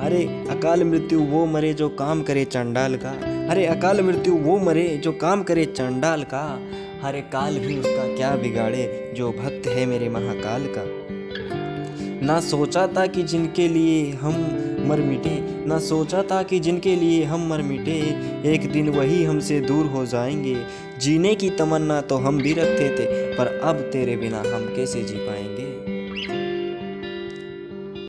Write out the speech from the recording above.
अरे, अकाल मृत्यु वो मरे जो काम करे चंडाल का। अरे, अकाल मृत्यु वो मरे जो काम करे चंडाल का। हरे काल भी उसका क्या बिगाड़े जो भक्त है मेरे महाकाल का। ना सोचा था कि जिनके लिए हम मर मिटे, ना सोचा था कि जिनके लिए हम मर मिटे, एक दिन वही हमसे दूर हो जाएँगे। जीने की तमन्ना तो हम भी रखते थे, पर अब तेरे बिना हम कैसे जी पाएँगे?